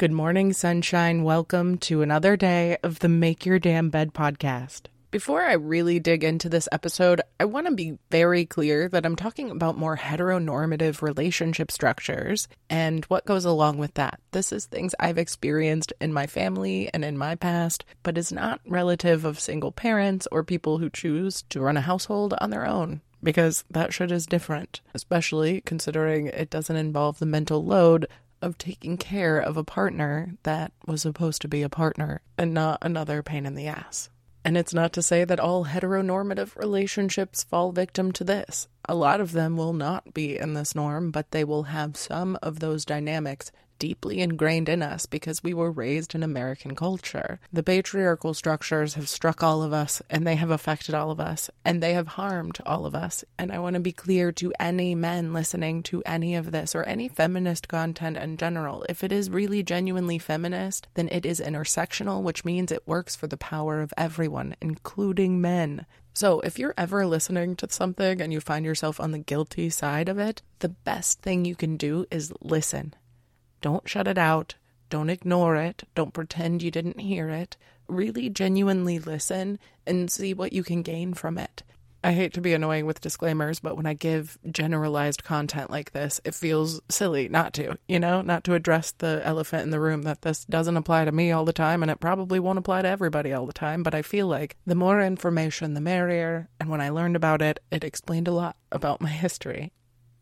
Good morning, sunshine. Welcome to another day of the Make Your Damn Bed podcast. Before I really dig into this episode, I want to be very clear that I'm talking about more heteronormative relationship structures and what goes along with that. This is things I've experienced in my family and in my past, but is not relative of single parents or people who choose to run a household on their own because that shit is different, especially considering it doesn't involve the mental load of taking care of a partner that was supposed to be a partner and not another pain in the ass. And it's not to say that all heteronormative relationships fall victim to this. A lot of them will not be in this norm, but they will have some of those dynamics deeply ingrained in us because we were raised in American culture. The patriarchal structures have struck all of us and they have affected all of us and they have harmed all of us. And I want to be clear to any men listening to any of this or any feminist content in general. If it is really genuinely feminist, then it is intersectional, which means it works for the power of everyone, including men. So, if you're ever listening to something and you find yourself on the guilty side of it, the best thing you can do is listen don't shut it out. Don't ignore it. Don't pretend you didn't hear it. Really genuinely listen and see what you can gain from it. I hate to be annoying with disclaimers, but when I give generalized content like this, it feels silly not to, you know, not to address the elephant in the room that this doesn't apply to me all the time and it probably won't apply to everybody all the time. But I feel like the more information, the merrier. And when I learned about it, it explained a lot about my history.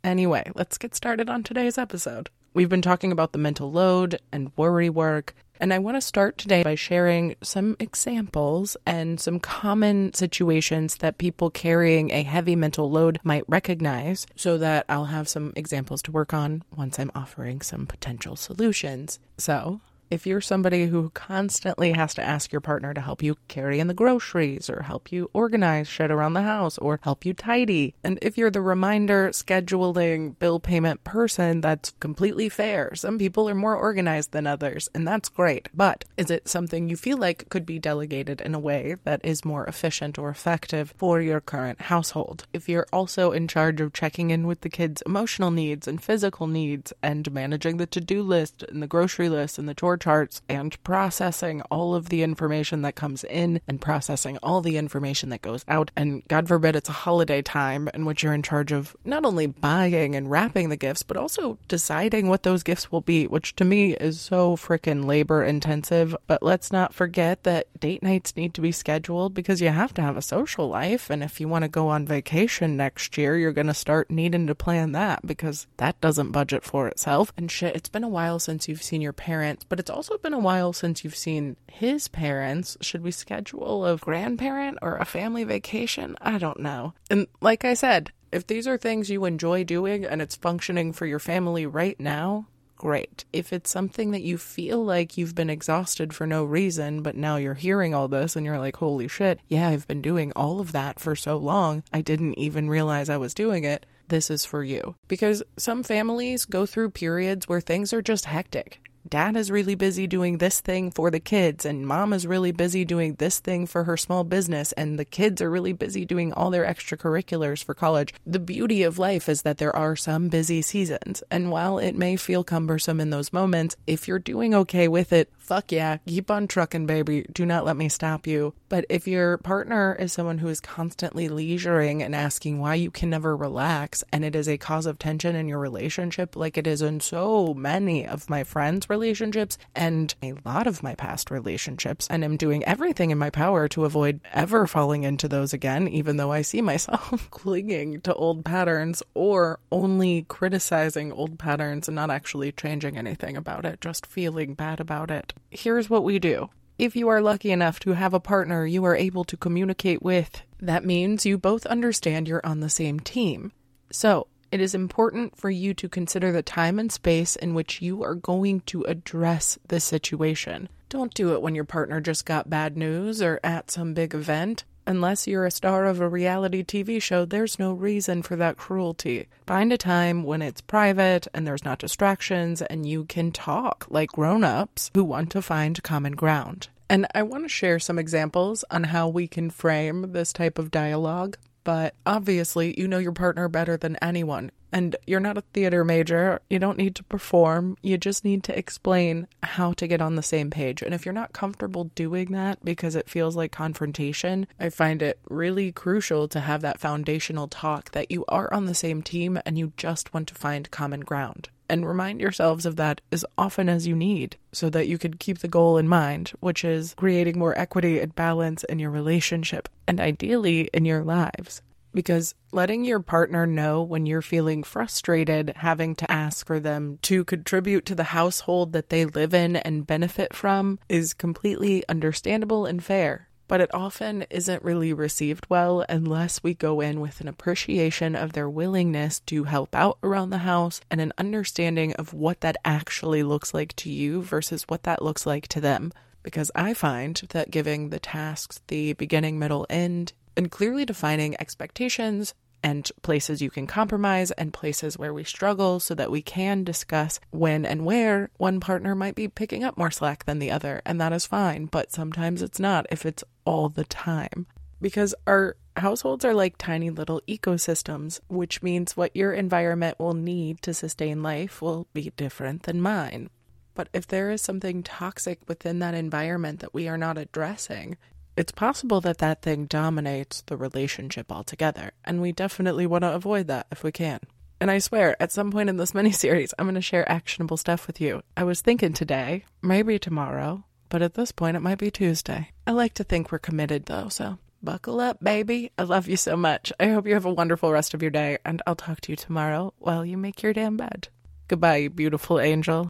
Anyway, let's get started on today's episode. We've been talking about the mental load and worry work, and I want to start today by sharing some examples and some common situations that people carrying a heavy mental load might recognize so that I'll have some examples to work on once I'm offering some potential solutions. So, if you're somebody who constantly has to ask your partner to help you carry in the groceries or help you organize shit around the house or help you tidy, and if you're the reminder, scheduling, bill payment person, that's completely fair. Some people are more organized than others, and that's great. But is it something you feel like could be delegated in a way that is more efficient or effective for your current household? If you're also in charge of checking in with the kids' emotional needs and physical needs and managing the to do list and the grocery list and the chore charts and processing all of the information that comes in and processing all the information that goes out. And God forbid it's a holiday time in which you're in charge of not only buying and wrapping the gifts, but also deciding what those gifts will be, which to me is so freaking labor intensive. But let's not forget that date nights need to be scheduled because you have to have a social life. And if you want to go on vacation next year, you're going to start needing to plan that because that doesn't budget for itself. And shit, it's been a while since you've seen your parents, but it's it's also been a while since you've seen his parents. Should we schedule a grandparent or a family vacation? I don't know. And like I said, if these are things you enjoy doing and it's functioning for your family right now, great. If it's something that you feel like you've been exhausted for no reason, but now you're hearing all this and you're like, holy shit, yeah, I've been doing all of that for so long, I didn't even realize I was doing it. This is for you. Because some families go through periods where things are just hectic dad is really busy doing this thing for the kids, and mom is really busy doing this thing for her small business, and the kids are really busy doing all their extracurriculars for college. The beauty of life is that there are some busy seasons, and while it may feel cumbersome in those moments, if you're doing okay with it, fuck yeah, keep on trucking, baby. Do not let me stop you. But if your partner is someone who is constantly leisuring and asking why you can never relax, and it is a cause of tension in your relationship, like it is in so many of my friends' relationships and a lot of my past relationships, and am doing everything in my power to avoid ever falling into those again, even though I see myself clinging to old patterns or only criticizing old patterns and not actually changing anything about it, just feeling bad about it here's what we do. If you are lucky enough to have a partner you are able to communicate with, that means you both understand you're on the same team. So, it is important for you to consider the time and space in which you are going to address the situation. Don't do it when your partner just got bad news or at some big event. Unless you're a star of a reality TV show, there's no reason for that cruelty. Find a time when it's private and there's not distractions and you can talk like grown ups who want to find common ground. And I want to share some examples on how we can frame this type of dialogue but obviously you know your partner better than anyone. And you're not a theater major. You don't need to perform. You just need to explain how to get on the same page. And if you're not comfortable doing that because it feels like confrontation, I find it really crucial to have that foundational talk that you are on the same team and you just want to find common ground and remind yourselves of that as often as you need so that you can keep the goal in mind, which is creating more equity and balance in your relationship and ideally in your lives. Because letting your partner know when you're feeling frustrated having to ask for them to contribute to the household that they live in and benefit from is completely understandable and fair but it often isn't really received well unless we go in with an appreciation of their willingness to help out around the house and an understanding of what that actually looks like to you versus what that looks like to them. Because I find that giving the tasks the beginning, middle, end, and clearly defining expectations and places you can compromise and places where we struggle so that we can discuss when and where one partner might be picking up more slack than the other. And that is fine, but sometimes it's not if it's all the time. Because our households are like tiny little ecosystems, which means what your environment will need to sustain life will be different than mine. But if there is something toxic within that environment that we are not addressing, it's possible that that thing dominates the relationship altogether, and we definitely want to avoid that if we can. And I swear, at some point in this mini series, I'm going to share actionable stuff with you. I was thinking today, maybe tomorrow, but at this point, it might be Tuesday. I like to think we're committed, though, so buckle up, baby. I love you so much. I hope you have a wonderful rest of your day, and I'll talk to you tomorrow while you make your damn bed. Goodbye, you beautiful angel.